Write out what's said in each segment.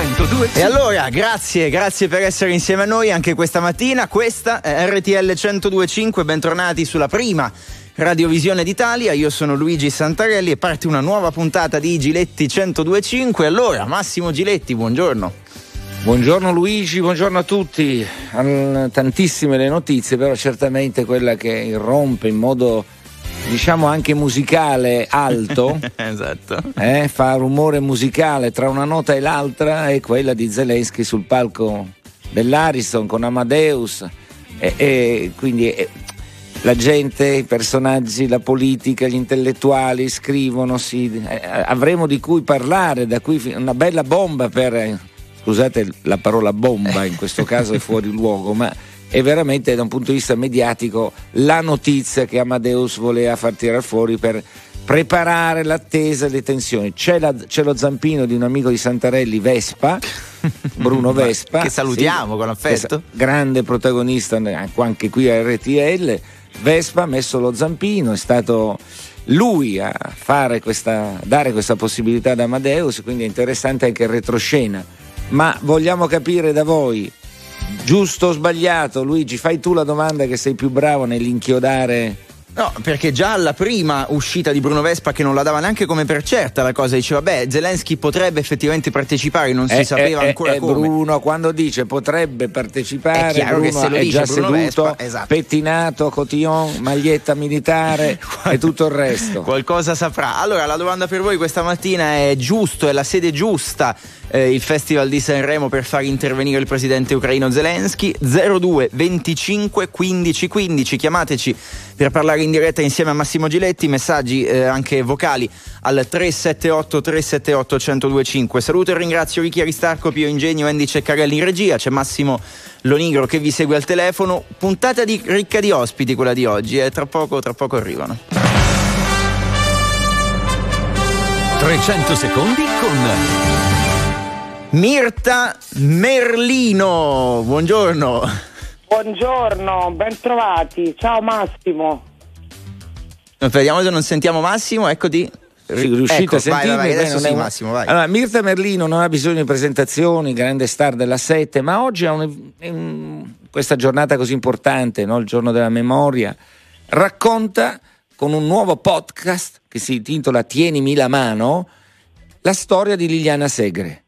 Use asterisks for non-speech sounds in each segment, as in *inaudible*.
102. E allora, grazie, grazie per essere insieme a noi anche questa mattina. Questa è RTL 1025, bentornati sulla prima Radiovisione d'Italia. Io sono Luigi Santarelli e parte una nuova puntata di Giletti 1025. Allora, Massimo Giletti, buongiorno. Buongiorno Luigi, buongiorno a tutti. Tantissime le notizie, però certamente quella che irrompe in modo diciamo anche musicale alto, *laughs* esatto. eh, fa rumore musicale tra una nota e l'altra, è quella di Zelensky sul palco dell'Ariston con Amadeus. E, e quindi e, la gente, i personaggi, la politica, gli intellettuali scrivono, sì, eh, avremo di cui parlare, da qui una bella bomba per, scusate la parola bomba in questo caso è fuori *laughs* luogo, ma è veramente da un punto di vista mediatico la notizia che Amadeus voleva far tirare fuori per preparare l'attesa e le tensioni. C'è, la, c'è, lo zampino di un amico di Santarelli, Vespa, *laughs* Bruno Vespa. che salutiamo sì, con affetto. Grande protagonista anche qui a RTL. Vespa ha messo lo zampino, è stato lui a questa, dare questa possibilità ad Amadeus, quindi è interessante anche il retroscena. Ma vogliamo capire da voi Giusto o sbagliato, Luigi? Fai tu la domanda che sei più bravo nell'inchiodare No, perché già alla prima uscita di Bruno Vespa, che non la dava neanche come per certa la cosa, diceva: Beh, Zelensky potrebbe effettivamente partecipare, non si eh, sapeva eh, ancora eh, come. Bruno, quando dice potrebbe partecipare, è, Bruno che se lo è dice già Bruno seduto, Vespa, esatto. pettinato, cotillon, maglietta militare *laughs* e tutto il resto. Qualcosa saprà. Allora, la domanda per voi questa mattina è: giusto, è la sede giusta? Eh, il Festival di Sanremo per far intervenire il presidente ucraino Zelensky. 02 25 15 15 chiamateci per parlare in diretta insieme a Massimo Giletti. Messaggi eh, anche vocali al 378 378 1025 saluto e ringrazio Ricky Aristarco, Pio Ingegno, Andy Ceccarelli in regia. C'è Massimo Lonigro che vi segue al telefono. Puntata di, ricca di ospiti quella di oggi eh, tra poco tra poco arrivano. 300 secondi con Mirta Merlino, buongiorno. Buongiorno, bentrovati. Ciao Massimo. Vediamo se non sentiamo Massimo, eccoti. Sì, riuscite ecco, a sentirmi? vai, vai, adesso Beh, sì, un... Massimo, vai. Allora, Mirta Merlino non ha bisogno di presentazioni, grande star della Sette, ma oggi ha un, un, questa giornata così importante, no? il giorno della memoria, racconta con un nuovo podcast che si intitola Tienimi la mano la storia di Liliana Segre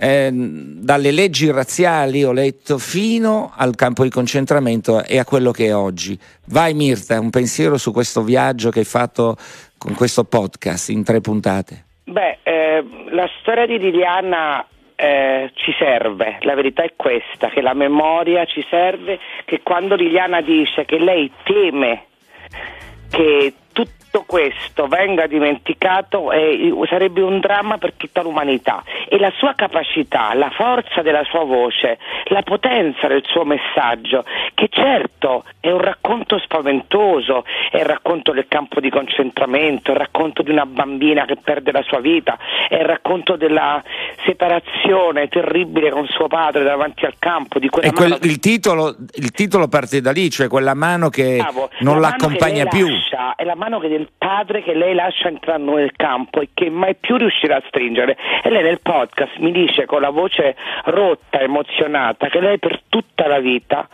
eh, dalle leggi razziali, ho letto, fino al campo di concentramento e a quello che è oggi. Vai Mirta, un pensiero su questo viaggio che hai fatto con questo podcast in tre puntate. Beh, eh, la storia di Liliana eh, ci serve, la verità è questa, che la memoria ci serve, che quando Liliana dice che lei teme che tutto questo venga dimenticato eh, sarebbe un dramma per tutta l'umanità e la sua capacità, la forza della sua voce, la potenza del suo messaggio, che certo è un racconto spaventoso, è il racconto del campo di concentramento, è il racconto di una bambina che perde la sua vita, è il racconto della separazione terribile con suo padre davanti al campo. Di quella quel, che... il, titolo, il, titolo, parte da lì, cioè quella mano che Bravo, non la l'accompagna che più. Lascia, è la mano che del padre che lei lascia entrare nel campo e che mai più riuscirà a stringere. E lei nel podcast mi dice con la voce rotta, emozionata, che lei per tutta la vita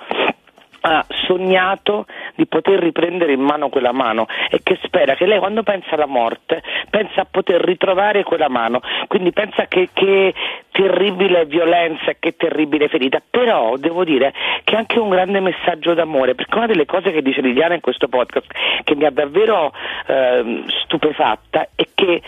ha sognato di poter riprendere in mano quella mano e che spera che lei quando pensa alla morte pensa a poter ritrovare quella mano, quindi pensa che, che terribile violenza e che terribile ferita, però devo dire che è anche un grande messaggio d'amore, perché una delle cose che dice Liliana in questo podcast che mi ha davvero eh, stupefatta è che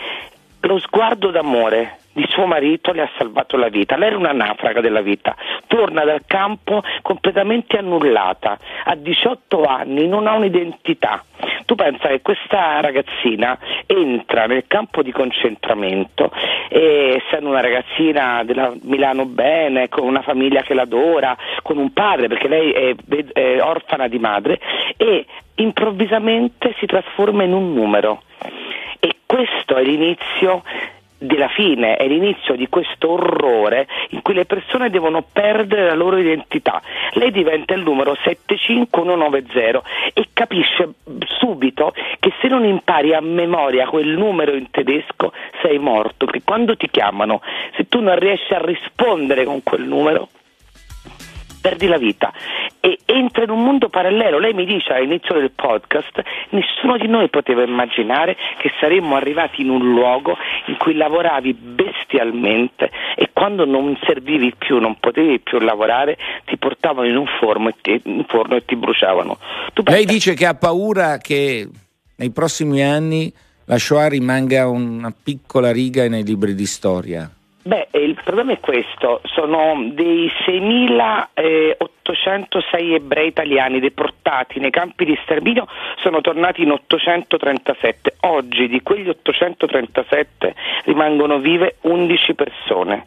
lo sguardo d'amore di suo marito le ha salvato la vita. Lei era una naufraga della vita, torna dal campo completamente annullata, ha 18 anni, non ha un'identità. Tu pensa che questa ragazzina entra nel campo di concentramento, e, essendo una ragazzina della Milano Bene, con una famiglia che l'adora, con un padre, perché lei è, è orfana di madre, e improvvisamente si trasforma in un numero. E questo è l'inizio della fine, è l'inizio di questo orrore in cui le persone devono perdere la loro identità. Lei diventa il numero 75190 e capisce subito che se non impari a memoria quel numero in tedesco sei morto, che quando ti chiamano, se tu non riesci a rispondere con quel numero, perdi la vita e entra in un mondo parallelo. Lei mi dice all'inizio del podcast, nessuno di noi poteva immaginare che saremmo arrivati in un luogo in cui lavoravi bestialmente e quando non servivi più, non potevi più lavorare, ti portavano in un forno e ti, forno e ti bruciavano. Tu Lei dice che ha paura che nei prossimi anni la Shoah rimanga una piccola riga nei libri di storia. Beh, il problema è questo, sono dei 6.806 ebrei italiani deportati nei campi di sterminio, sono tornati in 837. Oggi di quegli 837 rimangono vive 11 persone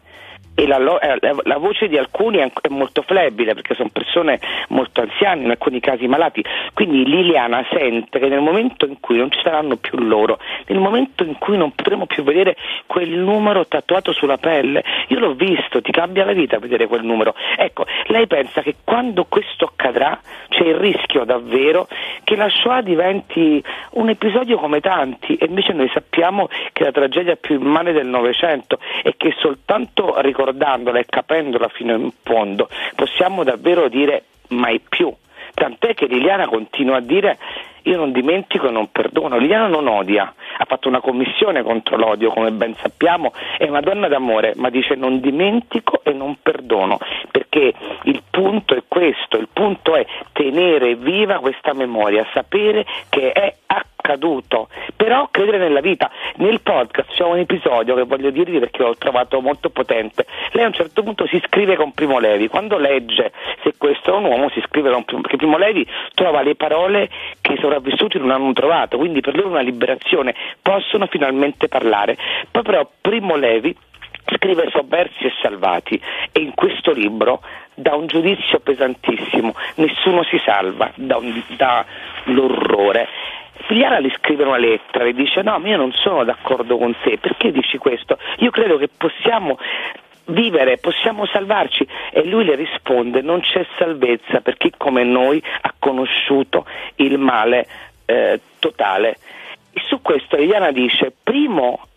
e la, eh, la, voce di alcuni è, molto flebile perché sono persone molto anziane, in alcuni casi malati, quindi Liliana sente che nel momento in cui non ci saranno più loro, nel momento in cui non potremo più vedere quel numero tatuato sulla pelle, io l'ho visto, ti cambia la vita vedere quel numero. Ecco, lei pensa che quando questo accadrà c'è il rischio davvero che la Shoah diventi un episodio come tanti e invece noi sappiamo che è la tragedia più immane del Novecento e che soltanto ricordare ricordandola e capendola fino in fondo, possiamo davvero dire mai più. Tant'è che Liliana continua a dire io non dimentico e non perdono. Liliana non odia, ha fatto una commissione contro l'odio, come ben sappiamo, è una donna d'amore, ma dice non dimentico e non perdono, perché il punto è questo, il punto è tenere viva questa memoria, sapere che è accaduto, però credere nella vita. Nel podcast c'è un episodio che voglio dirvi perché l'ho trovato molto potente. Lei a un certo punto si scrive con Primo Levi, quando legge se questo è un uomo si scrive con Primo, perché Primo Levi trova le parole che i sopravvissuti non hanno trovato, quindi per loro una liberazione, possono finalmente parlare. Poi però Primo Levi scrive Sovversi e Salvati e in questo libro dà un giudizio pesantissimo, nessuno si salva dall'orrore Figliara gli scrive una lettera e dice no, io non sono d'accordo con te, perché dici questo? Io credo che possiamo vivere, possiamo salvarci e lui le risponde non c'è salvezza per chi come noi ha conosciuto il male eh, totale. E su questo Eliana dice primo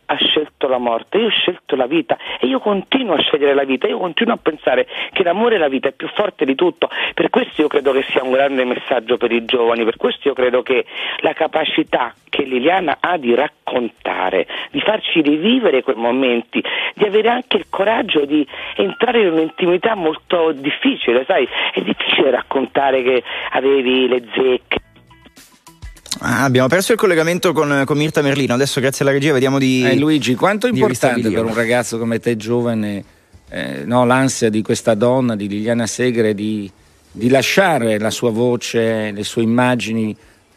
scelto la morte, io ho scelto la vita e io continuo a scegliere la vita, io continuo a pensare che l'amore e la vita è più forte di tutto, per questo io credo che sia un grande messaggio per i giovani, per questo io credo che la capacità che Liliana ha di raccontare, di farci rivivere quei momenti, di avere anche il coraggio di entrare in un'intimità molto difficile, sai, è difficile raccontare che avevi le zecche Ah, abbiamo perso il collegamento con, con, Mirta Merlino. Adesso, grazie alla regia, vediamo di. Eh, Luigi, quanto è importante per un ragazzo come te, giovane, eh, no, l'ansia di questa donna, di Liliana Segre, di, di lasciare la sua voce, le sue immagini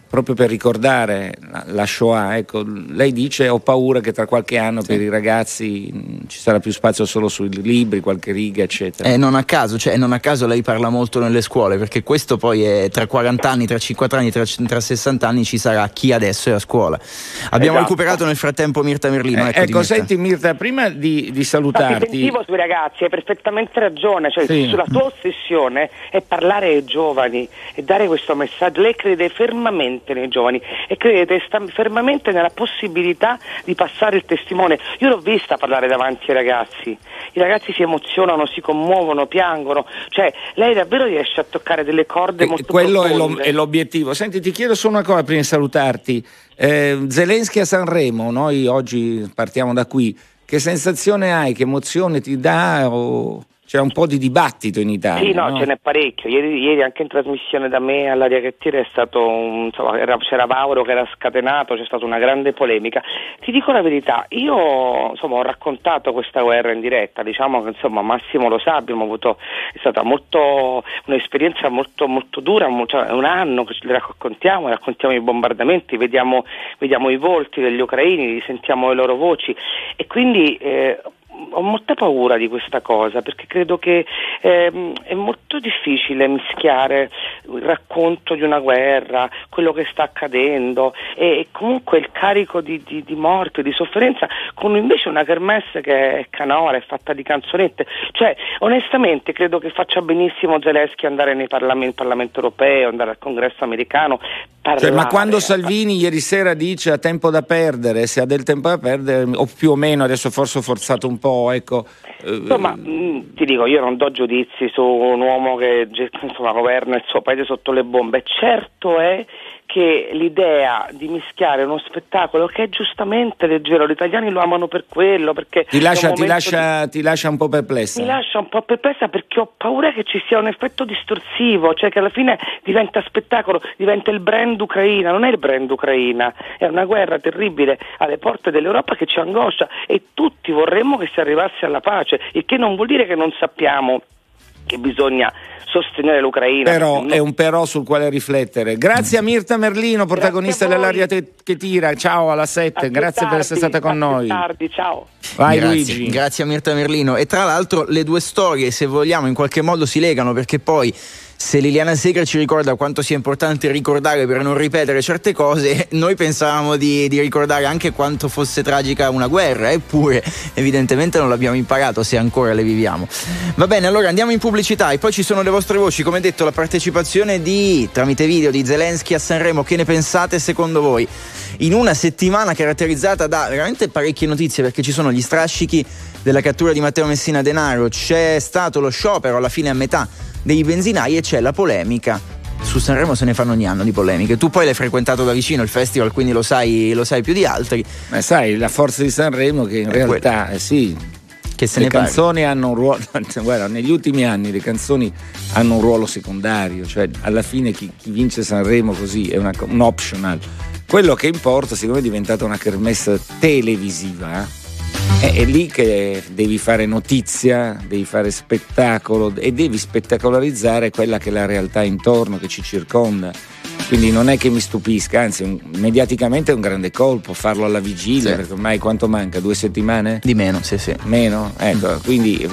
proprio per ricordare la Shoah. Ecco, lei dice ho paura che tra qualche anno sì. per i ragazzi mh, ci sarà più spazio solo sui libri, qualche riga, eccetera. E non a caso, cioè, non a caso lei parla molto nelle scuole, perché questo poi è tra 40 anni, tra 50 anni, tra, tra 60 anni ci sarà chi adesso è a scuola. Abbiamo esatto. recuperato nel frattempo Mirta Merlino. Eh, ecco, ecco senti Mirta, prima di, di salutarti... No, sui ragazzi, hai perfettamente ragione, cioè sì. sulla tua ossessione è parlare ai giovani e dare questo messaggio. Lei crede fermamente fermamente nei giovani e credete sta fermamente nella possibilità di passare il testimone. Io l'ho vista parlare davanti ai ragazzi, i ragazzi si emozionano, si commuovono, piangono, cioè lei davvero riesce a toccare delle corde e molto quello profonde. è, l'obiettivo. Senti, ti chiedo solo una cosa prima di salutarti. Eh, Zelensky a Sanremo, noi oggi partiamo da qui. Che sensazione hai? Che emozione ti dà? O c'è un po' di dibattito in Italia. Sì, no, no? ce n'è parecchio. Ieri, ieri, anche in trasmissione da me all'aria che tira è stato un, insomma, era, c'era Mauro che era scatenato, c'è stata una grande polemica. Ti dico la verità, io insomma, ho raccontato questa guerra in diretta, diciamo che insomma, Massimo lo sa, abbiamo avuto, è stata molto, un'esperienza molto, molto dura, cioè, un anno che le raccontiamo, raccontiamo i bombardamenti, vediamo, vediamo i volti degli ucraini, sentiamo le loro voci e quindi eh, ho molta paura di questa cosa perché credo che eh, è molto difficile mischiare il racconto di una guerra, quello che sta accadendo e, comunque il carico di, di, di morte, di sofferenza con invece una kermesse che è canora, è fatta di canzonette. Cioè, onestamente credo che faccia benissimo Zelensky andare nei parlamenti, Parlamento europeo, andare al congresso americano. Cioè, ma quando Salvini ieri sera dice ha tempo da perdere, se ha del tempo da perdere, o più o meno, adesso forse ho forzato un po', ecco. Insomma, mh, mm, ti dico, io non do giudizi su un uomo che insomma, governa il suo paese sotto le bombe. Certo è che l'idea di mischiare uno spettacolo che è giustamente leggero, gli italiani lo amano per quello, perché ti lascia, ti lascia, di... ti lascia un po' perplessa. Mi lascia un po' perplessa perché ho paura che ci sia un effetto distorsivo, cioè che alla fine diventa spettacolo, diventa il brand Ucraina, non è il brand Ucraina, è una guerra terribile alle porte dell'Europa che ci angoscia e tutti vorremmo che si arrivasse alla pace, il che non vuol dire che non sappiamo che bisogna sostenere l'Ucraina. Però è un però sul quale riflettere. Grazie a Mirta Merlino, protagonista dell'aria te- che tira. Ciao alla 7, grazie tardi, per essere stata con noi. Tardi, ciao. Vai grazie, Luigi. Grazie a Mirta Merlino. E tra l'altro le due storie, se vogliamo, in qualche modo si legano perché poi se Liliana Segra ci ricorda quanto sia importante ricordare per non ripetere certe cose, *laughs* noi pensavamo di, di, ricordare anche quanto fosse tragica una guerra, eppure evidentemente non l'abbiamo imparato se ancora le viviamo. Va bene, allora andiamo in pubblicità e poi ci sono le vostre voci, come detto la partecipazione di, tramite video di Zelensky a Sanremo, che ne pensate secondo voi? In una settimana caratterizzata da veramente parecchie notizie perché ci sono gli strascichi della cattura di Matteo Messina Denaro, c'è stato lo sciopero alla fine a metà dei benzinai e c'è la polemica. Su Sanremo se ne fanno ogni anno di polemiche. Tu poi l'hai frequentato da vicino il festival, quindi lo sai, lo sai più di altri. Ma sai, la forza di Sanremo che in è realtà, eh, sì, che se le ne canzoni parli. hanno un ruolo, *laughs* guarda, negli ultimi anni le canzoni hanno un ruolo secondario, cioè alla fine chi, chi vince Sanremo così è una, un optional. Quello che importa, secondo me, è diventata una kermessa televisiva. Eh? È, è lì che devi fare notizia, devi fare spettacolo e devi spettacolarizzare quella che è la realtà intorno, che ci circonda. Quindi non è che mi stupisca, anzi, un, mediaticamente è un grande colpo farlo alla vigilia, sì. perché ormai quanto manca? Due settimane? Di meno, sì, sì. Meno? Ecco, mm. quindi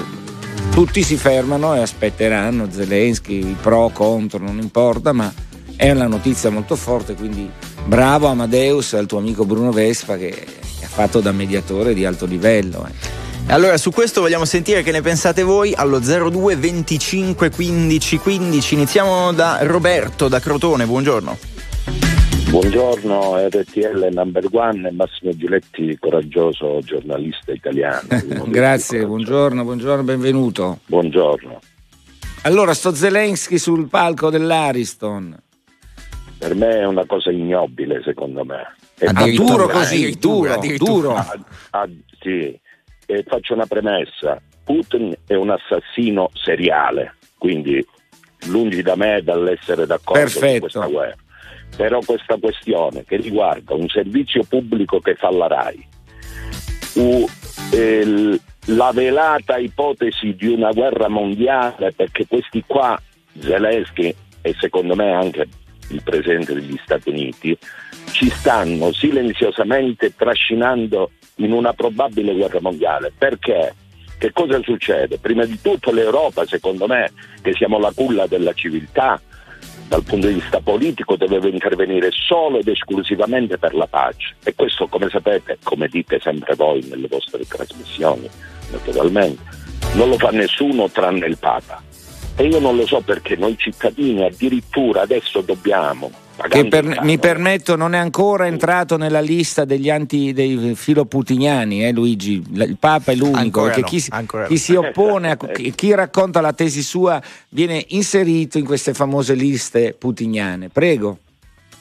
tutti si fermano e aspetteranno Zelensky, pro, contro, non importa, ma è una notizia molto forte, quindi bravo Amadeus al tuo amico Bruno Vespa che fatto da mediatore di alto livello. Eh. Allora, su questo vogliamo sentire che ne pensate voi allo 02 25 15 15. Iniziamo da Roberto da Crotone, buongiorno. Buongiorno RTL number one Massimo Giletti, coraggioso giornalista italiano. *laughs* Grazie, buongiorno, buongiorno, benvenuto. Buongiorno. Allora, sto Zelensky sul palco dell'Ariston. Per me è una cosa ignobile, secondo me. Ah, duro così, duro, duro. Ah, ah, sì. E faccio una premessa. Putin è un assassino seriale, quindi lungi da me dall'essere d'accordo Perfetto. con questa guerra. Però questa questione che riguarda un servizio pubblico che fa la RAI, u, eh, la velata ipotesi di una guerra mondiale, perché questi qua, Zelensky e secondo me anche il Presidente degli Stati Uniti, ci stanno silenziosamente trascinando in una probabile guerra mondiale. Perché? Che cosa succede? Prima di tutto l'Europa, secondo me, che siamo la culla della civiltà, dal punto di vista politico deve intervenire solo ed esclusivamente per la pace. E questo, come sapete, come dite sempre voi nelle vostre trasmissioni, naturalmente, non lo fa nessuno tranne il Papa. E io non lo so perché noi cittadini addirittura adesso dobbiamo che per, mi permetto non è ancora entrato nella lista degli anti dei filoputiniani eh, Luigi. Il Papa è l'unico ancora chi, no, chi, si oppone a, *laughs* chi racconta la tesi sua viene inserito in queste famose liste putiniane. Prego.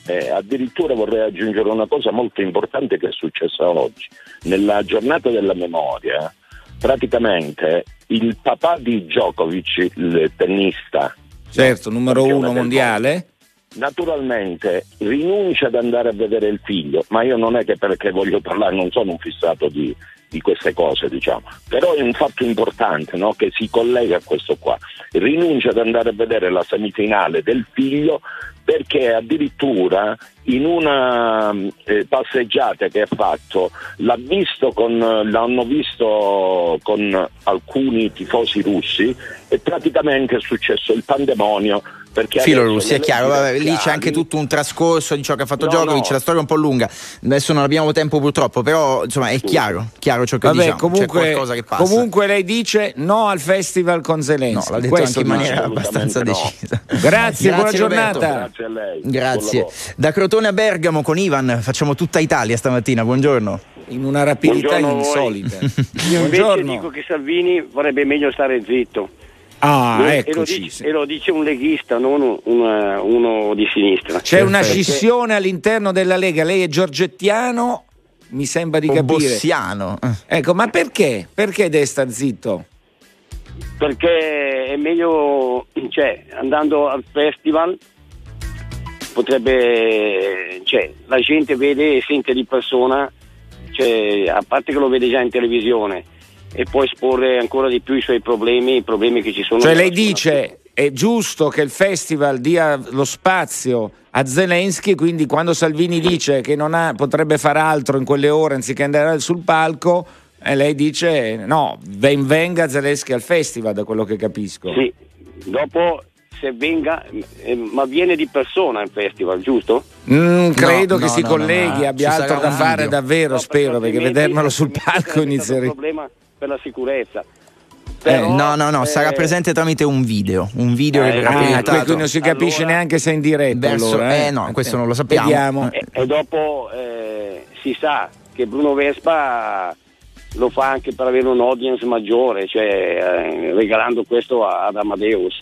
Eh, addirittura vorrei aggiungere una cosa molto importante che è successa oggi. Nella giornata della memoria praticamente il papà di Djokovic il tennista. Certo numero uno mondiale? naturalmente rinuncia ad andare a vedere il figlio, ma io non è che perché voglio parlare, non sono un fissato di, di queste cose, diciamo. Però è un fatto importante no? che si collega a questo qua. Rinuncia ad andare a vedere la semifinale del figlio perché addirittura in una eh, passeggiata che ha fatto visto con, l'hanno visto con alcuni tifosi russi e praticamente è successo il pandemonio perché Filo Russi, è chiaro, vabbè, lì c'è anche tutto un trascorso di ciò che ha fatto no, Djokovic, no. la storia è un po' lunga, adesso non abbiamo tempo purtroppo, però insomma è chiaro, chiaro ciò che vabbè, diciamo, comunque, che passa. Comunque lei dice no al festival con Zelensky. No, l'ha detto Questo anche in maniera abbastanza no. decisa. Grazie, *laughs* Grazie buona giornata. Grazie a lei. Grazie. Da Crotone a Bergamo con Ivan facciamo tutta Italia stamattina, buongiorno. In una rapidità insolita. *laughs* Io invece dico che Salvini vorrebbe meglio stare zitto. Ah, e, eccoci. Lo dice, e, lo dice, un leghista, non una, uno di sinistra. C'è una scissione all'interno della Lega, lei è giorgettiano, mi sembra di o capire. Bossiano. Ecco, ma perché? Perché deve star zitto? Perché è meglio, cioè, andando al festival potrebbe, cioè, la gente vede e sente di persona, cioè, a parte che lo vede già in televisione, e può esporre ancora di più i suoi problemi, i problemi che ci sono. Cioè lei dice è giusto che il festival dia lo spazio a Zelensky, quindi quando Salvini dice che non ha, potrebbe fare altro in quelle ore anziché andare sul palco, eh, lei dice no, ben venga Zelensky al festival, da quello che capisco. Sì, dopo se venga, eh, ma viene di persona al festival, giusto? Mm, credo no, che no, si no, colleghi, no, abbia altro da fare davvero, spero, perché vedermelo sul *laughs* palco inizierei. Per la sicurezza. Però, eh, no, no, no, eh, sarà presente tramite un video, un video eh, che verrà ah, proiettato. Quindi non si capisce allora, neanche se è in diretta. Verso, allora, eh? eh, no, questo non lo sappiamo. E, e dopo eh, si sa che Bruno Vespa lo fa anche per avere un audience maggiore, cioè eh, regalando questo ad Amadeus.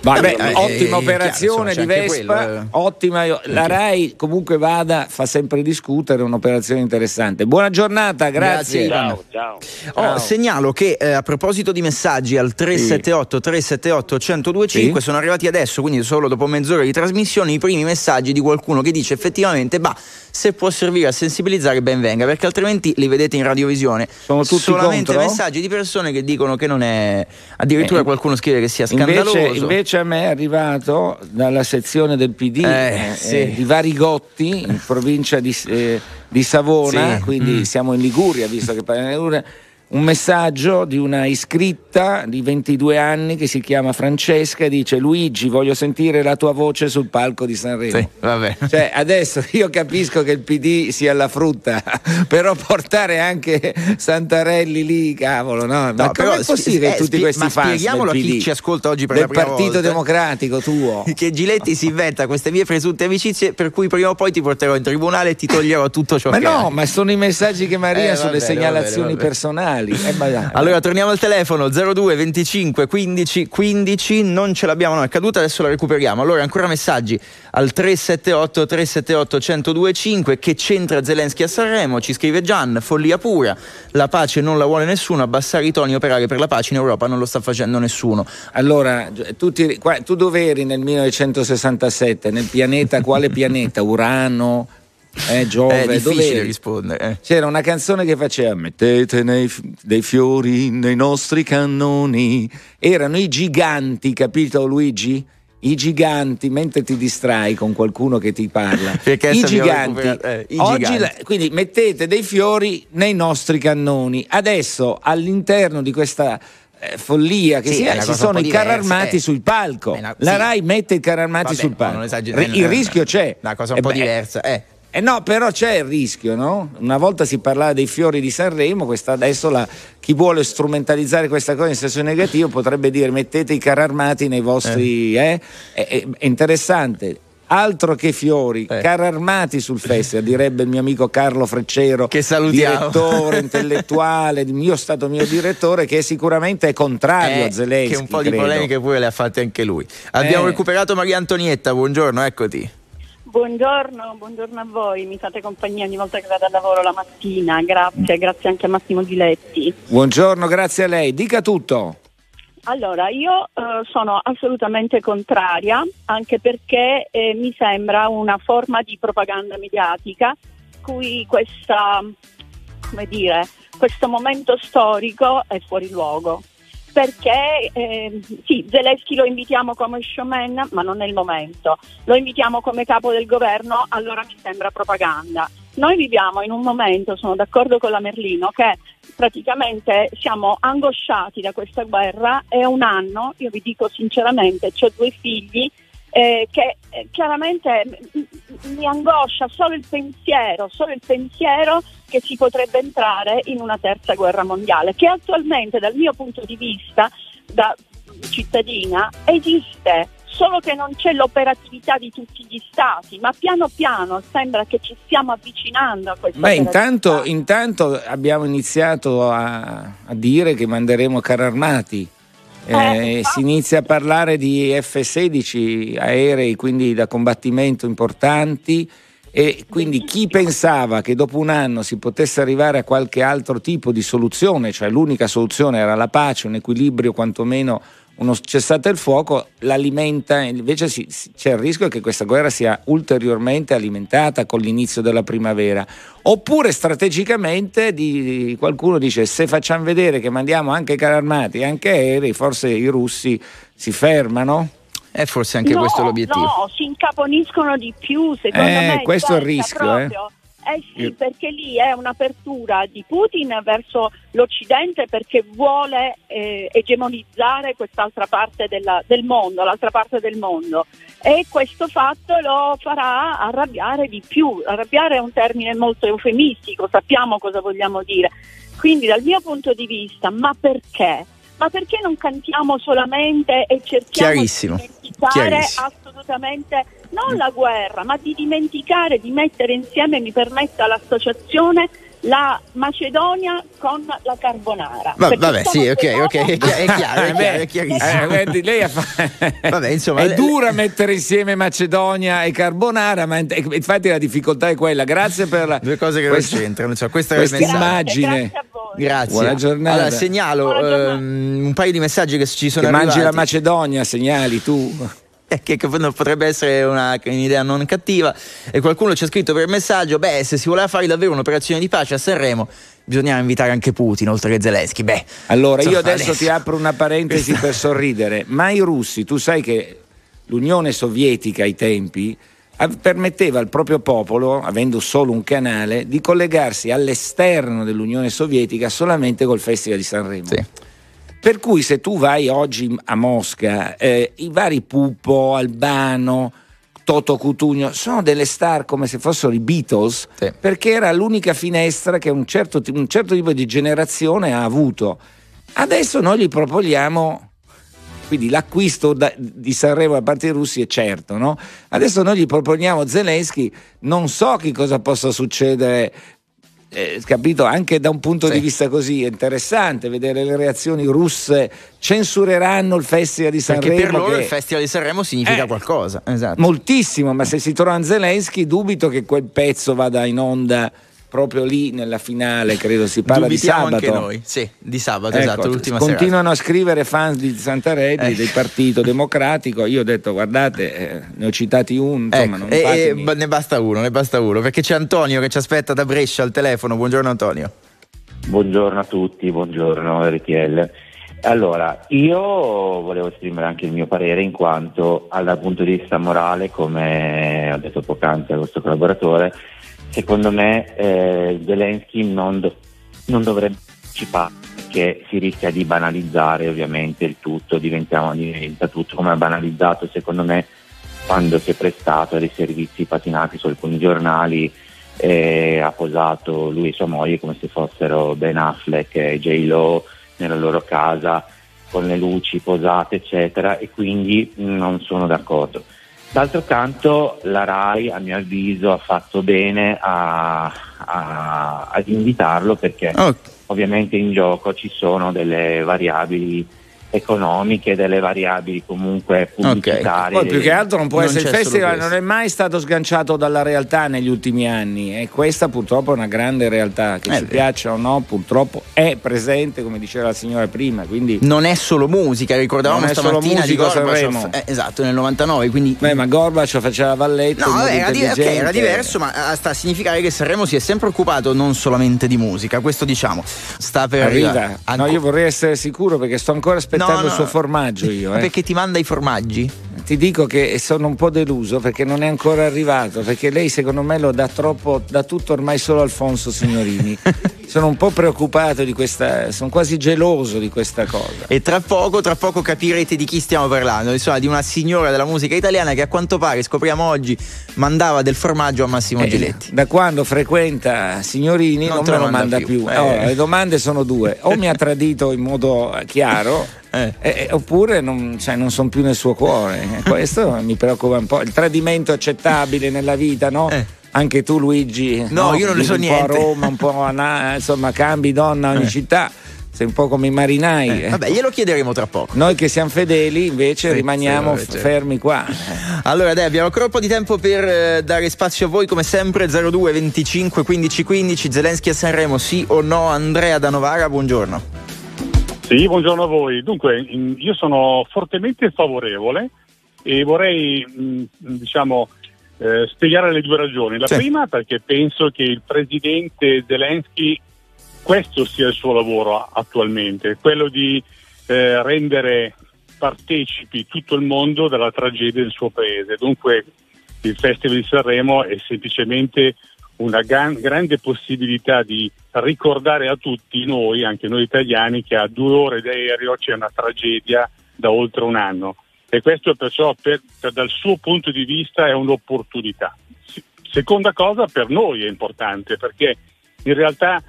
Vabbè, Eh, ottima eh, operazione chiaro, di Vespa, quello, eh. ottima. La Rai comunque vada, fa sempre discutere, un'operazione interessante. Buona giornata, grazie. Grazie. Ciao, ciao. Oh, Ciao. segnalo che eh, a proposito di messaggi al 378 378 1025 Sì. sono arrivati adesso, quindi solo dopo mezz'ora di trasmissione, i primi messaggi di qualcuno che dice effettivamente, bah, se può servire a sensibilizzare ben venga, perché altrimenti li vedete in radiovisione. Sono tutti solamente contro? messaggi di persone che dicono che non è addirittura Eh, qualcuno scrive che sia scandaloso. Invece, invece a me è arrivato dalla sezione del PD Eh, eh, sì. eh, di Varigotti, in provincia di, eh, di Savona, Sì. quindi Mm. siamo in Liguria, visto che parliamo di Liguria, un messaggio di una iscritta di 22 anni che si chiama Francesca e dice Luigi voglio sentire la tua voce sul palco di Sanremo. Sì, vabbè. Cioè, adesso io capisco che il PD sia la frutta, *laughs* però portare anche Santarelli lì, cavolo, no? Ma No, come però è possibile spie- che tutti eh, questi ma fans spieghiamolo del a chi PD, ci ascolta oggi per del la prima Partito volta. Democratico tuo? *laughs* che Giletti si inventa queste mie presunte amicizie per cui prima o poi ti porterò in tribunale e ti toglierò tutto ciò Ma che no, hai. ma sono i messaggi che mi Eh, sulle bene, va segnalazioni bene, va bene. Personali. Eh, ma- Allora torniamo al telefono 02 25 15 15 non ce l'abbiamo no è caduta adesso la recuperiamo allora ancora messaggi al 378 378 1025 che c'entra Zelensky a Sanremo ci scrive Gian follia pura la pace non la vuole nessuno abbassare i toni operare per la pace in Europa non lo sta facendo nessuno Allora, tu, ti- tu dove eri nel 1967? Nel pianeta, quale pianeta? Urano? Eh, Giove? è dove difficile eri? rispondere eh. C'era una canzone che faceva Mettete nei- dei fiori nei nostri cannoni. Erano i giganti, capito Luigi? I giganti, mentre ti distrai con qualcuno che ti parla. *laughs* I giganti. eh, i giganti. la- quindi mettete dei fiori nei nostri cannoni. Adesso all'interno di questa eh, follia che Sì, si ha, ci sono i carri armati eh. sul palco. Una- La sì. Rai mette i carri armati Vabbè, sul palco. Ri- il eh, rischio c'è. una cosa un Eh po' beh, diversa eh. Eh no, però c'è il rischio, no? Una volta si parlava dei fiori di Sanremo, questa adesso la- chi vuole strumentalizzare questa cosa in senso negativo potrebbe dire mettete i carri armati nei vostri... eh? È, è- è interessante. Altro che fiori, Eh. carri armati sul festival, direbbe il mio amico Carlo Freccero, Che salutiamo. direttore intellettuale, io stato mio direttore, che sicuramente è contrario Eh, a Zelensky. che un po' di credo. polemiche pure le ha fatte anche lui abbiamo Eh. recuperato Maria Antonietta buongiorno eccoti Buongiorno, buongiorno a voi, mi fate compagnia ogni volta che vado al lavoro la mattina, grazie, grazie anche a Massimo Giletti. Buongiorno, grazie a lei. Dica tutto. allora io eh, sono assolutamente contraria, anche perché eh, mi sembra una forma di propaganda mediatica cui questa, come dire, questo momento storico è fuori luogo. Perché eh, sì, Zelensky lo invitiamo come showman, ma non è il momento. Lo invitiamo come capo del governo, allora mi sembra propaganda. Noi viviamo in un momento, sono d'accordo con la Merlino, che praticamente siamo angosciati da questa guerra. È un anno, io vi dico sinceramente, ho due figli eh, che eh, chiaramente mi angoscia solo il pensiero, solo il pensiero che si potrebbe entrare in una terza guerra mondiale, che attualmente dal mio punto di vista da cittadina esiste, solo che non c'è l'operatività di tutti gli stati, ma piano piano sembra che ci stiamo avvicinando a questa Beh, intanto, intanto abbiamo iniziato a, a dire che manderemo carri armati eh, si inizia a parlare di F-16 aerei, quindi da combattimento importanti e quindi chi pensava che dopo un anno si potesse arrivare a qualche altro tipo di soluzione, cioè l'unica soluzione era la pace, un equilibrio quantomeno uno cessate il fuoco l'alimenta, invece si, si, c'è il rischio che questa guerra sia ulteriormente alimentata con l'inizio della primavera. Oppure strategicamente di, qualcuno dice se facciamo vedere che mandiamo anche carri armati e anche aerei, forse i russi si fermano. E forse anche no, questo è l'obiettivo. No, si incaponiscono di più, secondo eh, me. Questo è il rischio, eh. Eh sì, perché lì è un'apertura di Putin verso l'Occidente perché vuole eh, egemonizzare quest'altra parte della, del mondo, l'altra parte del mondo. E questo fatto lo farà arrabbiare di più. Arrabbiare è un termine molto eufemistico, sappiamo cosa vogliamo dire. Quindi dal mio punto di vista, ma perché? Ma perché non cantiamo solamente e cerchiamo di dimenticare assolutamente non la guerra, ma di dimenticare, di mettere insieme, mi permetta l'associazione, la Macedonia con la carbonara. Va, vabbè, sì, ok, ok, è, chiaro, è, chiaro, è, chiaro, è chiarissimo. Eh, lei ha fa... *laughs* vabbè, insomma, è dura mettere insieme Macedonia e carbonara, ma infatti la difficoltà è quella. Grazie per la... due cose che questa, non c'entrano. Cioè, questa questa immagine. Grazie. Buona giornata. Allora, segnalo um, un paio di messaggi che ci sono che arrivati. mangi la Macedonia, segnali tu. *laughs* che, che potrebbe essere una, un'idea non cattiva. E qualcuno ci ha scritto per messaggio: beh, se si voleva fare davvero un'operazione di pace a Sanremo, bisognava invitare anche Putin oltre che Zelensky. Beh, allora io adesso, adesso, ti apro una parentesi per *laughs* sorridere. Ma i russi, tu sai che l'Unione Sovietica ai tempi permetteva al proprio popolo, avendo solo un canale, di collegarsi all'esterno dell'Unione Sovietica solamente col Festival di Sanremo. Sì. Per cui se tu vai oggi a Mosca, eh, i vari Pupo, Albano, Toto Cutugno sono delle star come se fossero i Beatles, sì. perché era l'unica finestra che un certo, un certo tipo di generazione ha avuto. Adesso noi gli proponiamo quindi l'acquisto da, di Sanremo da parte dei russi è certo, no? Adesso noi gli proponiamo Zelensky, non so che cosa possa succedere eh, capito anche da un punto sì. di vista così è interessante vedere le reazioni russe censureranno il festival di Sanremo perché per loro che... il festival di Sanremo significa eh, qualcosa esatto. moltissimo ma se si trova Zelensky dubito che quel pezzo vada in onda proprio lì nella finale, credo si parla Dubitiamo di sabato. anche noi, sì, di sabato, ecco, esatto, l'ultima Continuano serata. a scrivere fans di Santarelli, eh. del Partito Democratico, io ho detto guardate, eh, ne ho citati uno, insomma, ecco, non e, e, ne basta uno, ne basta uno, perché c'è Antonio che ci aspetta da Brescia al telefono, buongiorno Antonio. Buongiorno a tutti, buongiorno RTL. Allora, io volevo esprimere anche il mio parere in quanto dal punto di vista morale, come ho detto poc'anzi al vostro collaboratore, secondo me eh, Zelensky non, do- non, dovrebbe partecipare perché si rischia di banalizzare ovviamente il tutto, diventa, tutto come ha banalizzato secondo me quando si è prestato dei servizi patinati su alcuni giornali eh, ha posato lui e sua moglie come se fossero Ben Affleck e J. Lo nella loro casa con le luci posate eccetera e quindi non sono d'accordo. D'altro canto la RAI a mio avviso ha fatto bene a, a, ad invitarlo perché oh. ovviamente in gioco ci sono delle variabili economiche, delle variabili comunque pubblicitarie. Poi più che altro non può Non essere il festival, non è mai stato sganciato dalla realtà negli ultimi anni e questa purtroppo è una grande realtà che Eh, ci beh. piaccia o no, purtroppo è presente come diceva la signora prima, quindi Non è solo musica, ricordavamo Non stamattina di Gorbaciov. Eh, esatto, nel 99, quindi Beh, ma Gorbaciov faceva balletto, No, vabbè, era, di- ok, intelligente. era diverso, ma eh, sta a significare che Sanremo si è sempre occupato non solamente di musica, questo diciamo. Sta per Arriva. arrivare. No, io vorrei essere sicuro perché sto ancora aspettando No, no, il suo formaggio io. *laughs* eh. Perché ti manda i formaggi? Ti dico che sono un po' deluso perché non è ancora arrivato, perché lei secondo me lo dà troppo, dà tutto ormai solo Alfonso Signorini. *laughs* sono un po' preoccupato di questa, sono quasi geloso di questa cosa. E tra poco, tra poco capirete di chi stiamo parlando. Insomma, di una signora della musica italiana che a quanto pare, scopriamo oggi, mandava del formaggio a Massimo Eh, Giletti. da quando frequenta Signorini Non non, me lo manda più. più. Eh. Allora, le domande sono due: o mi ha tradito in modo chiaro, *laughs* Eh. eh, oppure non, cioè, non sono più nel suo cuore. E questo mi preoccupa un po'. Il tradimento accettabile nella vita, no? Eh. Anche tu, Luigi, No, io non ne so un niente. po' a Roma, un po' a Na- insomma, cambi donna ogni Eh. città. Sei un po' come i marinai. eh. Vabbè, glielo chiederemo tra poco. Noi che siamo fedeli, invece, Sì, rimaniamo sì, certo. fermi qua. Allora, dai, abbiamo ancora un po' di tempo per eh, dare spazio a voi, come sempre. 02 25 15 15. Zelensky a Sanremo, sì o no? Andrea da Novara, buongiorno. Sì, buongiorno a voi. Dunque, io sono fortemente favorevole e vorrei, mh, diciamo, eh, spiegare le due ragioni. La Sì. prima perché penso che il presidente Zelensky questo sia il suo lavoro attualmente, quello di eh, rendere partecipi tutto il mondo della tragedia del suo paese. Dunque il Festival di Sanremo è semplicemente una gran- grande possibilità di ricordare a tutti noi, anche noi italiani, che a due ore d'aereo c'è una tragedia da oltre un anno. E questo perciò per- per- dal suo punto di vista è un'opportunità. Seconda cosa, per noi è importante perché in realtà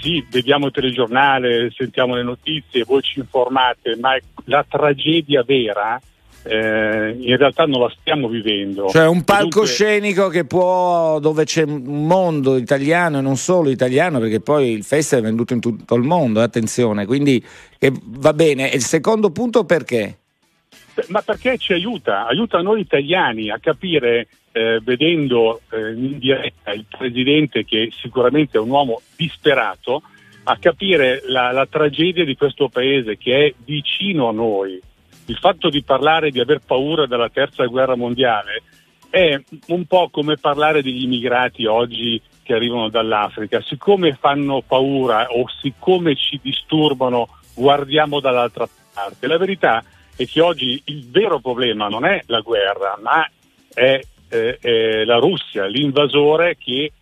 sì, vediamo il telegiornale, sentiamo le notizie, voi ci informate, ma la tragedia vera eh, in realtà non la stiamo vivendo. Cioè un E dunque- palcoscenico che può, dove c'è un mondo italiano e non solo italiano, perché poi il festival è venduto in tutto il mondo, eh, attenzione, quindi eh, va bene. E il secondo punto perché? Ma perché ci aiuta? Aiuta noi italiani a capire, eh, vedendo eh, in diretta il presidente, che sicuramente è un uomo disperato, a capire la, la tragedia di questo paese che è vicino a noi. Il fatto di parlare di aver paura della terza guerra mondiale è un po' come parlare degli immigrati oggi che arrivano dall'Africa. Siccome fanno paura o siccome ci disturbano, guardiamo dall'altra parte. La verità è che oggi il vero problema non è la guerra, ma è, eh, è la Russia, l'invasore che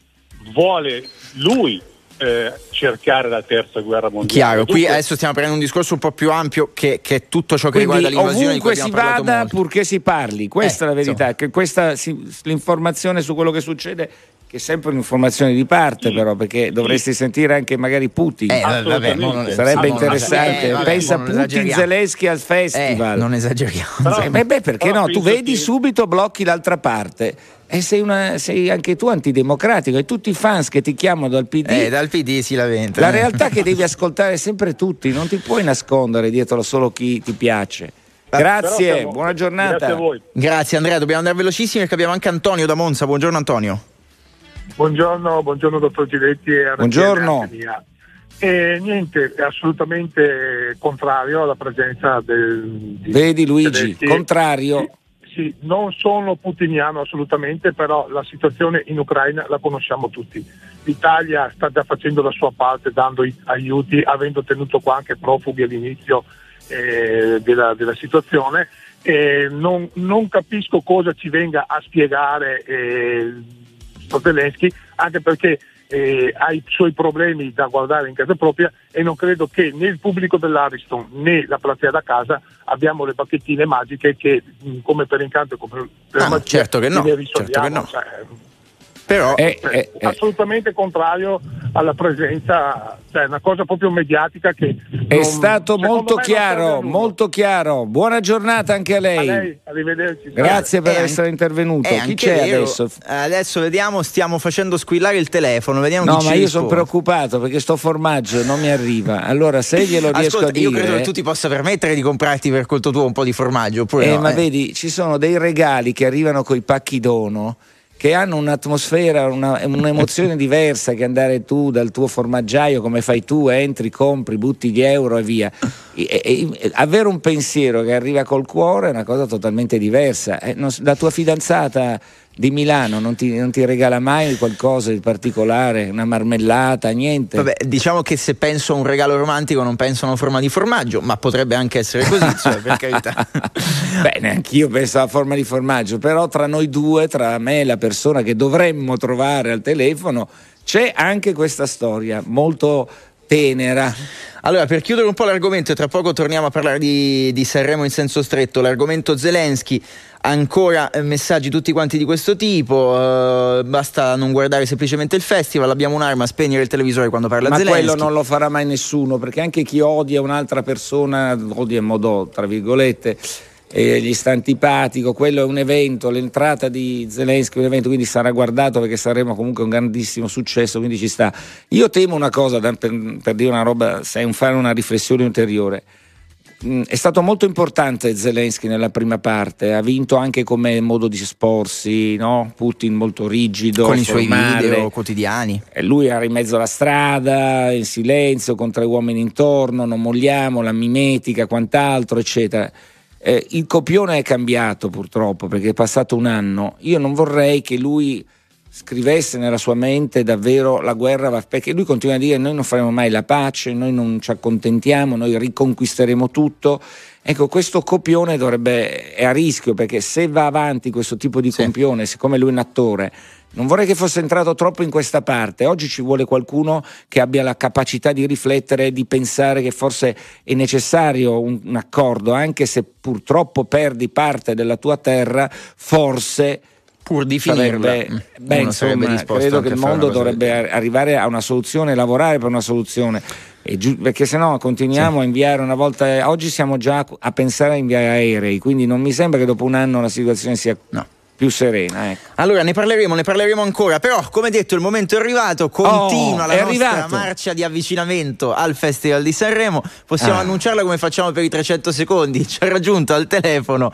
vuole lui eh, cercare la terza guerra mondiale. Chiaro, qui Dunque- adesso stiamo prendendo un discorso un po' più ampio che, che è tutto ciò che Quindi riguarda l'invasione ovunque abbiamo si parlato vada molto. purché si parli, questa Eh, è la verità, che questa si- l'informazione su quello che succede che è sempre un'informazione di parte Sì. però perché dovresti sentire anche magari Putin. Eh, vabbè, non- Sarebbe non- interessante. eh, vabbè, Pensa non Putin. Zelensky al Eh, festival. non esageriamo. Però- Eh, beh, beh, perché no? Tu vedi che- subito, blocchi l'altra parte. E sei, una- sei anche tu antidemocratico e tutti i fans che ti chiamano dal PD. Eh, dal PD si lamenta. La realtà è che devi ascoltare sempre tutti, non ti puoi nascondere dietro solo chi ti piace. Grazie, siamo- buona giornata. Grazie a voi. Grazie Andrea, dobbiamo andare velocissimi perché abbiamo anche Antonio da Monza. Buongiorno Antonio. Buongiorno, buongiorno dottor Giletti e Buongiorno. mia. E niente, è assolutamente contrario alla presenza del di Vedi Luigi, Zelensky. contrario. Sì, sì, non sono putiniano assolutamente, però la situazione in Ucraina la conosciamo tutti. L'Italia sta già facendo la sua parte, dando aiuti, avendo tenuto qua anche profughi all'inizio eh, della, della situazione. E non, non capisco cosa ci venga a spiegare eh, Zelensky, anche perché eh, ha i suoi problemi da guardare in casa propria e non credo che né il pubblico dell'Ariston né la platea da casa abbiamo le bacchettine magiche che mh, come per incanto e come per No, magia certo che no, certo che no. cioè, Però Eh, eh, eh. assolutamente contrario alla presenza, cioè una cosa proprio mediatica che È non- stato molto chiaro, molto chiaro. Buona giornata anche a A lei. lei, arrivederci. Grazie per È essere anche- intervenuto. è Chi c'è vero. adesso? Adesso vediamo, stiamo facendo squillare il telefono, vediamo No, ma io sono preoccupato perché sto formaggio non mi arriva. Allora, se glielo riesco Ascolta, a io dire. credo che tu ti possa permettere di comprarti per conto tuo un po' di formaggio, oppure Eh, no, ma eh? vedi, ci sono dei regali che arrivano coi pacchi dono che hanno un'atmosfera, una- un'emozione *laughs* diversa che andare tu dal tuo formaggiaio come fai tu, entri, compri, butti gli euro e via. E- e- avere un pensiero che arriva col cuore è una cosa totalmente diversa. Eh, non la tua fidanzata di Milano non ti, non ti regala mai qualcosa di particolare, una marmellata, niente? Vabbè, diciamo che se penso a un regalo romantico non penso a una forma di formaggio, ma potrebbe anche essere così, cioè, per carità. *laughs* Bene, anch'io penso alla forma di formaggio, però tra noi due, tra me e la persona che dovremmo trovare al telefono, c'è anche questa storia molto tenera. Allora, per chiudere un po' l'argomento, e tra poco torniamo a parlare di, di Sanremo in senso stretto, l'argomento Zelensky, ancora eh, messaggi tutti quanti di questo tipo, eh, basta non guardare semplicemente il festival, abbiamo un'arma, spegnere il televisore quando parla Ma Zelensky. quello non lo farà mai nessuno, perché anche chi odia un'altra persona, odia in modo tra virgolette, e gli sta antipatico, quello è un evento, l'entrata di Zelensky è un evento, quindi sarà guardato perché saremo comunque un grandissimo successo, quindi ci sta. Io temo una cosa, per, per dire una roba, se un- fare una riflessione ulteriore. Mm, È stato molto importante Zelensky nella prima parte, ha vinto anche come modo di esporsi, no? Putin molto rigido, con i suoi video quotidiani. E lui era in mezzo alla strada, in silenzio, con tre uomini intorno, non molliamo, la mimetica, quant'altro, eccetera. Eh, il copione è cambiato purtroppo perché è passato un anno. Io non vorrei che lui scrivesse nella sua mente davvero la guerra va perché lui continua a dire noi non faremo mai la pace, noi non ci accontentiamo, noi riconquisteremo tutto. Ecco, questo copione dovrebbe è a rischio perché se va avanti questo tipo di copione, siccome lui è un attore, non vorrei che fosse entrato troppo in questa parte. Oggi ci vuole qualcuno che abbia la capacità di riflettere, di pensare che forse è necessario un, un accordo, anche se purtroppo perdi parte della tua terra, forse Pur di finirla, sarebbe- beh, insomma, credo che il mondo dovrebbe ar- arrivare a una soluzione, lavorare per una soluzione. Giu- perché se no continuiamo a inviare una volta. Oggi siamo già a pensare a inviare aerei, quindi non mi sembra che dopo un anno la situazione sia più serena. Ecco. Allora ne parleremo, ne parleremo ancora, però come detto il momento è arrivato, continua Oh, la nostra arrivato. marcia di avvicinamento al Festival di Sanremo, possiamo Ah. annunciarla come facciamo per i 300 secondi, *laughs* ci ha raggiunto al telefono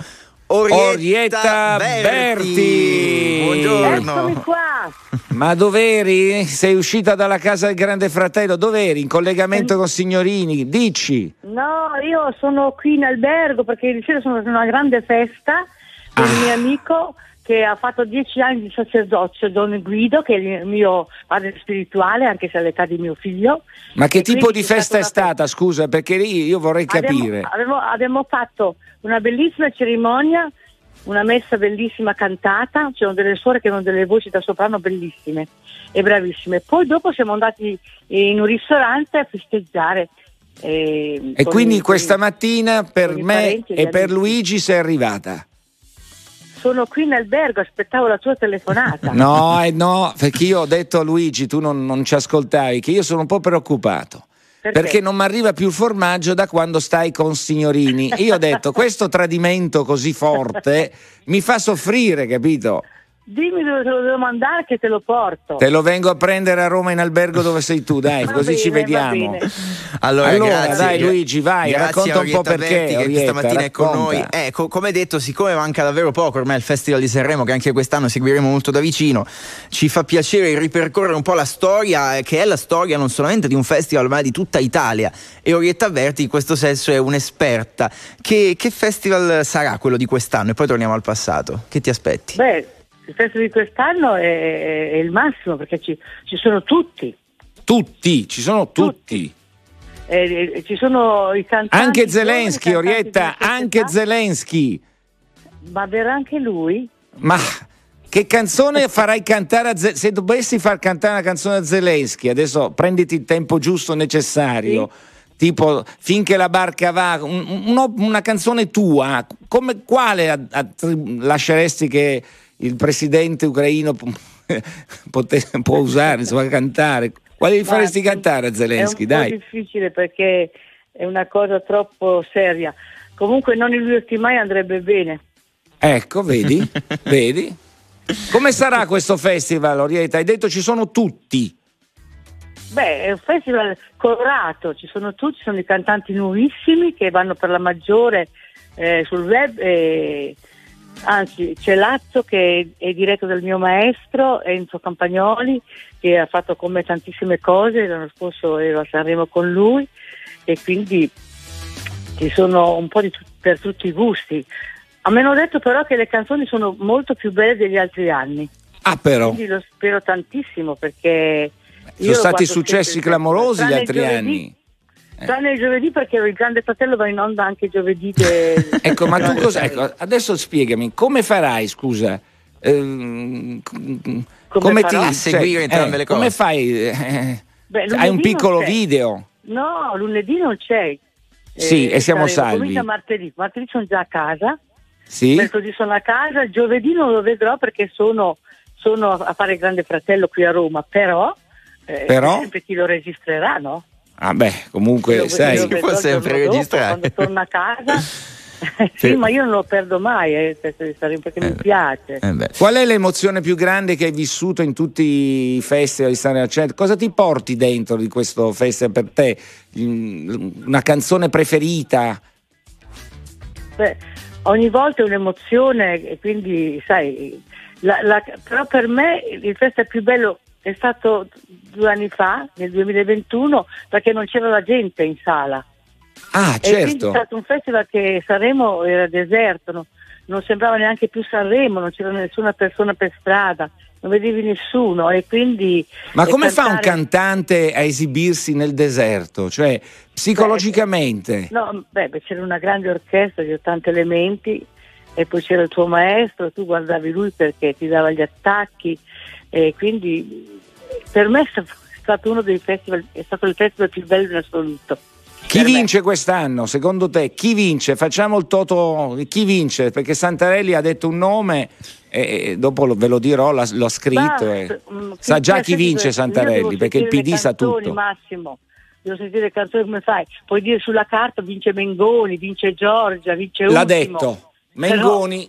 Orietta Orietta, Berti. Buongiorno. Eccomi qua. Ma dov'eri? Sei uscita dalla casa del grande fratello? Dov'eri? In collegamento con signorini? Dici. No, io sono qui in albergo perché ieri sera sono in una grande festa del Ah. mio amico che ha fatto dieci anni di sacerdozio, Don Guido, che è il mio padre spirituale, anche se all'età di mio figlio. Ma che E tipo di festa è stata stata? Scusa, perché lì io vorrei capire. Abbiamo, abbiamo fatto una bellissima cerimonia, una messa bellissima cantata, c'erano delle suore che hanno delle voci da soprano bellissime e bravissime. Poi dopo siamo andati in un ristorante a festeggiare. eh, E quindi i- questa mattina per me e per. Luigi sei arrivata. Sono qui in albergo, aspettavo la tua telefonata. No, eh no, perché io ho detto a Luigi, tu non, non ci ascoltavi, che io sono un po' preoccupato. Perché? Perché non mi arriva più il formaggio da quando stai con signorini. Io ho detto, questo tradimento così forte mi fa soffrire, capito? Dimmi dove te lo devo mandare che te lo porto. Te lo vengo a prendere a Roma in albergo dove sei tu, dai, *laughs* Va così ci bene, va vediamo. Allora, Allora, grazie. dai, Luigi, vai, racconta un po' perché, Berti, che Orietta, stamattina è con noi. Eh, co- come detto, siccome manca davvero poco ormai il Festival di Sanremo, che anche quest'anno seguiremo molto da vicino, ci fa piacere ripercorrere un po' la storia, eh, che è la storia non solamente di un festival, ma di tutta Italia. E Orietta Berti in questo senso è un'esperta. Che, che festival sarà quello di quest'anno? E poi torniamo al passato. Che ti aspetti? Beh, il festival di quest'anno è, è il massimo perché ci, ci sono tutti. Tutti, ci sono tutti. Eh, eh, ci sono i cantanti. Anche Zelensky, Orietta, anche età. Zelensky. Ma verrà anche lui? Ma che canzone farai cantare a Ze- se dovessi far cantare una canzone a Zelensky, adesso prenditi il tempo giusto necessario. Tipo finché la barca va, un- un- una canzone tua, come, quale a- a- lasceresti che il presidente ucraino *laughs* pote- può usare, insomma, cantare. Quali Ma faresti cantare a È Zelensky? po' Dai. difficile perché è una cosa troppo seria. Comunque non illuderti mai andrebbe bene. Ecco, vedi? *laughs* vedi? Come sarà questo festival, Orietta? Hai detto ci sono tutti. Beh, è un festival colorato, ci sono tutti, ci sono i cantanti nuovissimi che vanno per la maggiore eh, sul web. e- anzi, c'è Lazzo che è diretto dal mio maestro, Enzo Campagnoli, che ha fatto con me tantissime cose, l'anno scorso ero a Sanremo con lui e quindi ci sono un po' di per tutti i gusti. A me hanno detto però che le canzoni sono molto più belle degli altri anni. Ah, però. Quindi lo spero tantissimo perché... Sono stati successi clamorosi gli altri giovedì- anni. Tranne il giovedì perché il Grande Fratello va in onda anche giovedì. de- *laughs* Ecco, ma tu cosa. Ecco, adesso spiegami, come farai, scusa? Ehm, Come come farò? A seguire entrambe le cose. Come fai? eh, Beh, hai lunedì un piccolo video? No, lunedì non c'è. Sì, e siamo saremo- salvi. Comincia martedì. Martedì sono già a casa. Sì? Mercoledì sono a casa. Giovedì non lo vedrò perché sono, sono a fare il Grande Fratello qui a Roma. Però, eh, Però? sempre chi lo registrerà, no? Ah, beh, comunque, Io- sai. io vedrò il giorno dopo, Quando torno a casa. *laughs* sì, ma io non lo perdo mai, eh, perché perché mi piace. Qual è l'emozione più grande che hai vissuto in tutti i festival di Stare al Centro? Cosa ti porti dentro di questo festival per te? Mm, Una canzone preferita? Beh, ogni volta è un'emozione e quindi, sai, la- la- però per me il festival più bello è stato due anni fa, nel 2021, perché non c'era la gente in sala. Ah, quindi è certo. stato un festival che Sanremo era deserto, no- non sembrava neanche più Sanremo, non c'era nessuna persona per strada, non vedevi nessuno e quindi... Ma come fa un cantare- cantante a esibirsi nel deserto? Cioè, psicologicamente? No, beh, beh, c'era una grande orchestra di 80 elementi e poi c'era il tuo maestro, tu guardavi lui perché ti dava gli attacchi e quindi per me è sta- è stato uno dei festival, è stato il festival più bello in assoluto. Chi vince quest'anno? Secondo te chi vince? Facciamo il toto. Chi vince? Perché Santarelli ha detto un nome e dopo lo- ve lo dirò, l'ha- l'ho scritto. Ma, e mm, Sa già chi vince Santarelli perché il PD sa tutto. Massimo, devo sentire le canzoni come fai? Puoi dire sulla carta vince Mengoni, vince Giorgia, vince L'ha Ultimo. detto. Mengoni.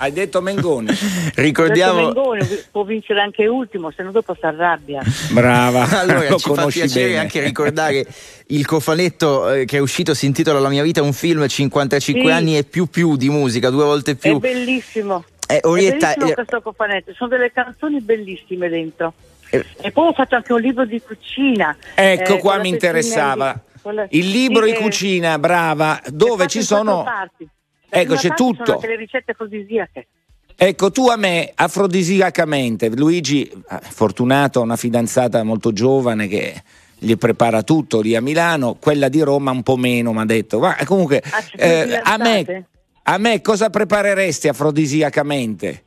Hai detto Mengoni. *laughs* Ricordiamo. Mengoni può vincere anche ultimo, se no dopo si arrabbia. Brava. *laughs* Allora, lo ci fa piacere bene. anche ricordare il cofanetto eh, che è uscito, si intitola La mia vita è un film, 55 Sì. anni e più più di musica, due volte È più. bellissimo. Eh, Orietta, è bellissimo eh, questo cofanetto, sono delle canzoni bellissime dentro. E poi ho fatto anche un libro di cucina. Ecco eh, qua mi interessava. di- con la- Il libro sì, di cucina, brava, è dove ci sono. parti. La Ecco, c'è Sono tutto. anche le ricette afrodisiache. Ecco, tu a me, afrodisiacamente, Luigi, eh, fortunato, ha una fidanzata molto giovane che gli prepara tutto lì a Milano, quella di Roma un po' meno, mi ha detto. Ma comunque, Ah, sono eh, a, me, a me cosa prepareresti afrodisiacamente?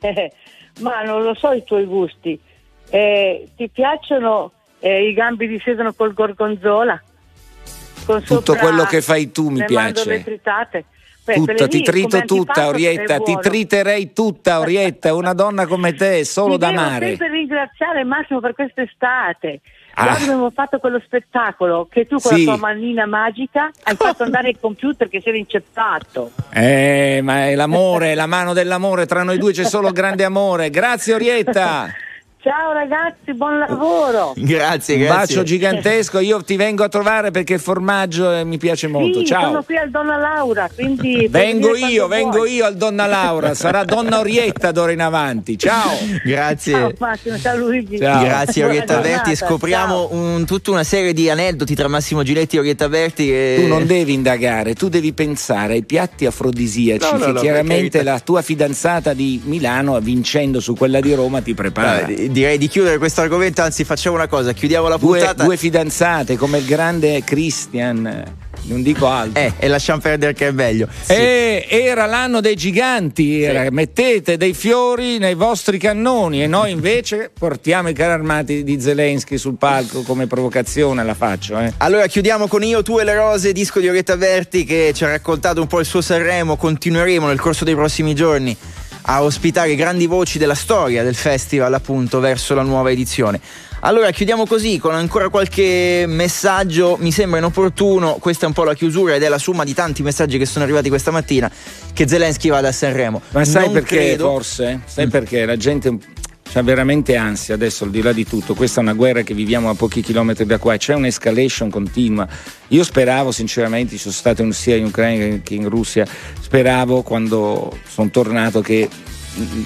Eh, *laughs* ma non lo so i tuoi gusti. Eh, ti piacciono eh, i gambi di sedano col gorgonzola? Con Tutto quello che fai tu mi le piace. mandorle tritate? Tutto, ti trito tutta, Orietta, ti triterei tutta, Orietta, una donna come te, è *laughs* solo Ti da devo amare. sempre ringraziare Massimo per quest'estate. Ah. Quando abbiamo fatto quello spettacolo che tu con Sì. la tua manina magica hai fatto andare il computer che si era inceppato. Eh, ma è l'amore, la mano dell'amore, tra noi due c'è solo grande amore. Grazie Orietta. *laughs* Ciao ragazzi, buon lavoro. Grazie, Un grazie. bacio gigantesco, io ti vengo a trovare perché il formaggio eh, mi piace molto. Sì, Ciao. sono qui al Donna Laura, quindi... Vengo io, vengo vuoi. io al Donna Laura, sarà Donna Orietta d'ora in avanti. Ciao. *laughs* Grazie. Ciao Massimo, ciao Luigi. Grazie Buona Orietta Berti, giornata, scopriamo un- tutta una serie di aneddoti tra Massimo Giletti e Orietta Berti. Che... Tu non devi indagare, tu devi pensare ai piatti afrodisiaci No, no, che no, chiaramente la tua fidanzata di Milano, vincendo su quella di Roma, ti prepara. Dai, direi di chiudere questo argomento, anzi facciamo una cosa, chiudiamo la Due, puntata due fidanzate come il grande Christian, eh, non dico altro. eh, e lasciamo perdere che è meglio. E era l'anno dei giganti, era, mettete dei fiori nei vostri cannoni e noi invece portiamo i carri armati di Zelensky sul palco come provocazione, la faccio. Eh. Allora chiudiamo con Io, tu e le rose, disco di Orietta Berti che ci ha raccontato un po' il suo Sanremo, continueremo nel corso dei prossimi giorni a ospitare grandi voci della storia del festival appunto verso la nuova edizione. Allora chiudiamo così con ancora qualche messaggio, mi sembra inopportuno, questa è un po' la chiusura ed è la somma di tanti messaggi che sono arrivati questa mattina, che Zelensky vada a Sanremo. Ma sai Non perché credo- forse? Sai Mm. perché la gente ha veramente ansia adesso al di là di tutto, questa è una guerra che viviamo a pochi chilometri da qua. C'è un'escalation continua. Io speravo sinceramente, sono stato in- sia in Ucraina che in Russia, speravo quando sono tornato che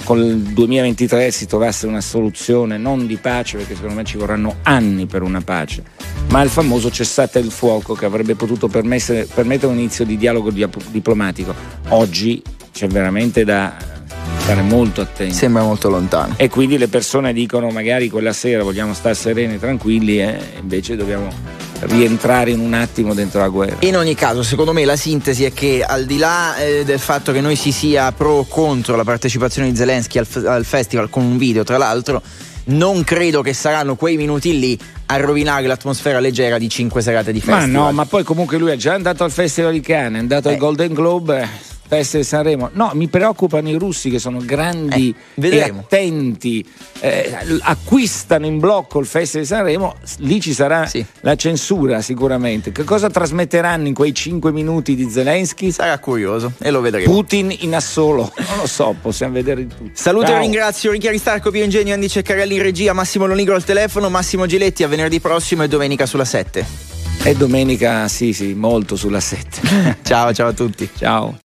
con il 2023 si trovasse una soluzione non di pace perché secondo me ci vorranno anni per una pace ma il famoso cessate il fuoco che avrebbe potuto permettere un inizio di dialogo diplomatico. Oggi c'è veramente da stare molto attenti Sembra molto lontano. e quindi le persone dicono magari quella sera vogliamo stare sereni e tranquilli e invece dobbiamo rientrare in un attimo dentro la guerra In ogni caso, secondo me la sintesi è che al di là eh, del fatto che noi si sia pro o contro la partecipazione di Zelensky al, f- al festival con un video, tra l'altro, non credo che saranno quei minuti lì a rovinare l'atmosfera leggera di cinque serate di Ma festival. no, ma poi comunque lui è già andato al Festival di Cannes, è andato Eh. al Golden Globe, Festival di Sanremo. No, mi preoccupano i russi che sono grandi Eh, e attenti, eh, acquistano in blocco il Festival di Sanremo, lì ci sarà Sì. la censura sicuramente. Che cosa trasmetteranno in quei 5 minuti di Zelensky? Sarà curioso e lo vedremo. Putin in assolo, non lo so, possiamo vedere tutto. Saluto Ciao. e ringrazio Ricchiari Starco, Pio Ingegno, Andy Ceccarelli in regia, Massimo Lonigro al telefono, Massimo Giletti a venerdì prossimo e domenica sulla 7. E domenica, sì, sì, molto sulla 7. *laughs* Ciao, ciao a tutti. Ciao.